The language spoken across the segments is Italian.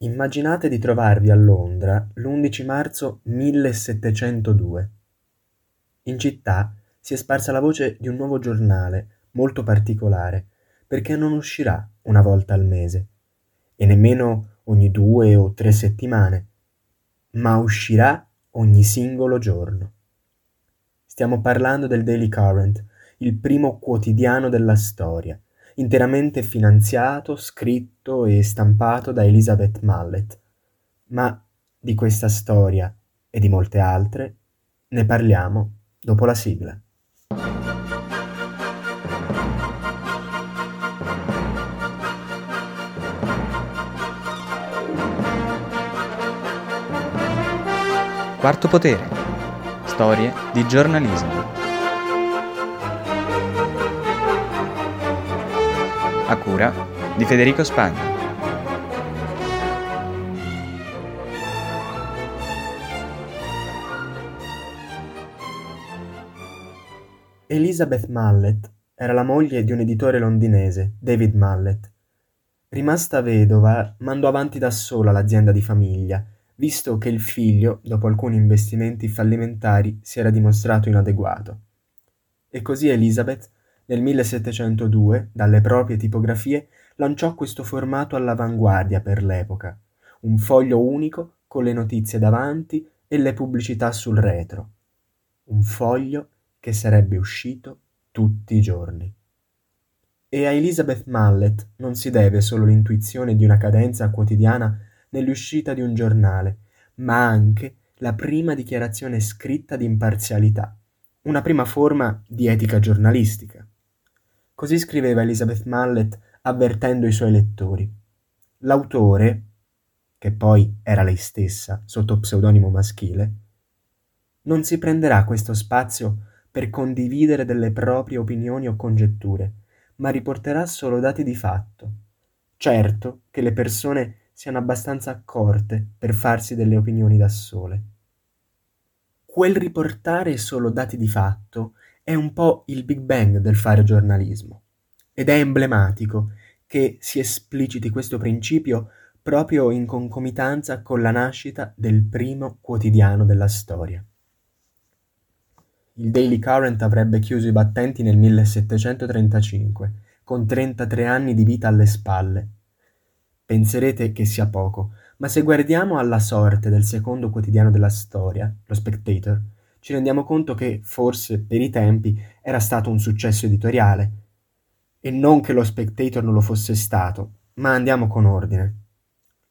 Immaginate di trovarvi a Londra l'undici marzo 1702. In città si è sparsa la voce di un nuovo giornale, molto particolare, perché non uscirà una volta al mese, e nemmeno ogni due o tre settimane, ma uscirà ogni singolo giorno. Stiamo parlando del Daily Current, il primo quotidiano della storia, interamente finanziato, scritto e stampato da Elizabeth Mallet. Ma di questa storia e di molte altre ne parliamo dopo la sigla. Quarto potere. Storie di giornalismo. A cura di Federico Spagna. Elizabeth Mallet era la moglie di un editore londinese, David Mallet. Rimasta vedova, mandò avanti da sola l'azienda di famiglia, visto che il figlio, dopo alcuni investimenti fallimentari, si era dimostrato inadeguato. E così Elizabeth nel 1702, dalle proprie tipografie, lanciò questo formato all'avanguardia per l'epoca, un foglio unico con le notizie davanti e le pubblicità sul retro. Un foglio che sarebbe uscito tutti i giorni. E a Elizabeth Mallet non si deve solo l'intuizione di una cadenza quotidiana nell'uscita di un giornale, ma anche la prima dichiarazione scritta di imparzialità, una prima forma di etica giornalistica. Così scriveva Elizabeth Mallet avvertendo i suoi lettori. L'autore, che poi era lei stessa sotto pseudonimo maschile, non si prenderà questo spazio per condividere delle proprie opinioni o congetture, ma riporterà solo dati di fatto. Certo che le persone siano abbastanza accorte per farsi delle opinioni da sole. Quel riportare solo dati di fatto è un po' il Big Bang del fare giornalismo ed è emblematico che si espliciti questo principio proprio in concomitanza con la nascita del primo quotidiano della storia. Il Daily Current avrebbe chiuso i battenti nel 1735, con 33 anni di vita alle spalle. Penserete che sia poco, ma se guardiamo alla sorte del secondo quotidiano della storia, lo Spectator, ci rendiamo conto che, forse per i tempi, era stato un successo editoriale. E non che lo Spectator non lo fosse stato, ma andiamo con ordine.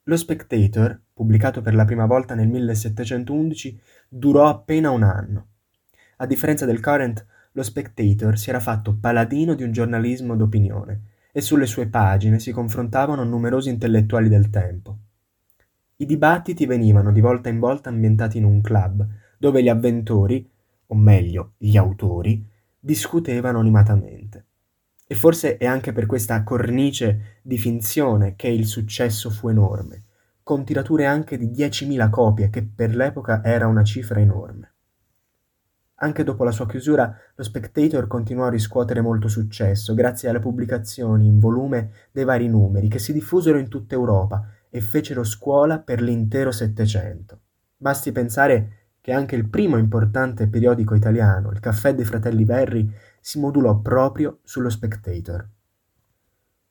Lo Spectator, pubblicato per la prima volta nel 1711, durò appena un anno. A differenza del Current, lo Spectator si era fatto paladino di un giornalismo d'opinione e sulle sue pagine si confrontavano numerosi intellettuali del tempo. I dibattiti venivano di volta in volta ambientati in un club, dove gli avventori, o meglio gli autori, discutevano animatamente. E forse è anche per questa cornice di finzione che il successo fu enorme, con tirature anche di 10.000 copie, che per l'epoca era una cifra enorme. Anche dopo la sua chiusura, lo Spectator continuò a riscuotere molto successo grazie alle pubblicazioni in volume dei vari numeri che si diffusero in tutta Europa e fecero scuola per l'intero Settecento. Basti pensare che anche il primo importante periodico italiano, il Caffè dei Fratelli Verri, si modulò proprio sullo Spectator.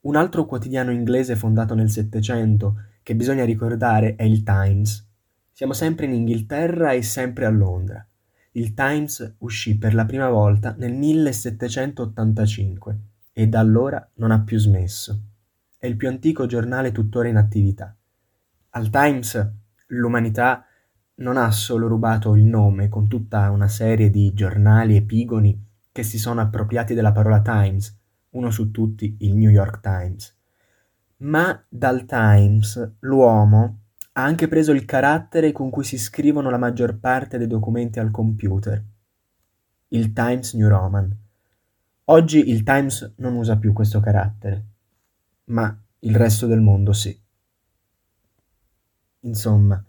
Un altro quotidiano inglese fondato nel Settecento che bisogna ricordare è il Times. Siamo sempre in Inghilterra e sempre a Londra. Il Times uscì per la prima volta nel 1785 e da allora non ha più smesso. È il più antico giornale tuttora in attività. Al Times l'umanità non ha solo rubato il nome con tutta una serie di giornali epigoni che si sono appropriati della parola Times, uno su tutti il New York Times, ma dal Times l'uomo ha anche preso il carattere con cui si scrivono la maggior parte dei documenti al computer, il Times New Roman. Oggi il Times non usa più questo carattere, ma il resto del mondo sì. Insomma,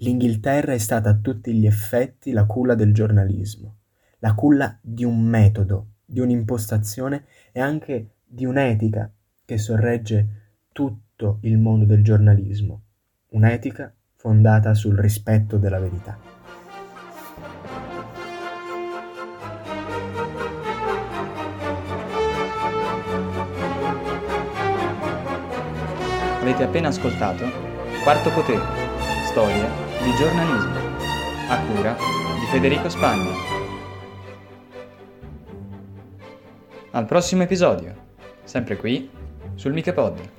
L'Inghilterra è stata a tutti gli effetti la culla del giornalismo, la culla di un metodo, di un'impostazione e anche di un'etica che sorregge tutto il mondo del giornalismo, un'etica fondata sul rispetto della verità. Avete appena ascoltato Quarto Potere, storia di giornalismo, a cura di Federico Spagna. Al prossimo episodio, sempre qui sul Michepod.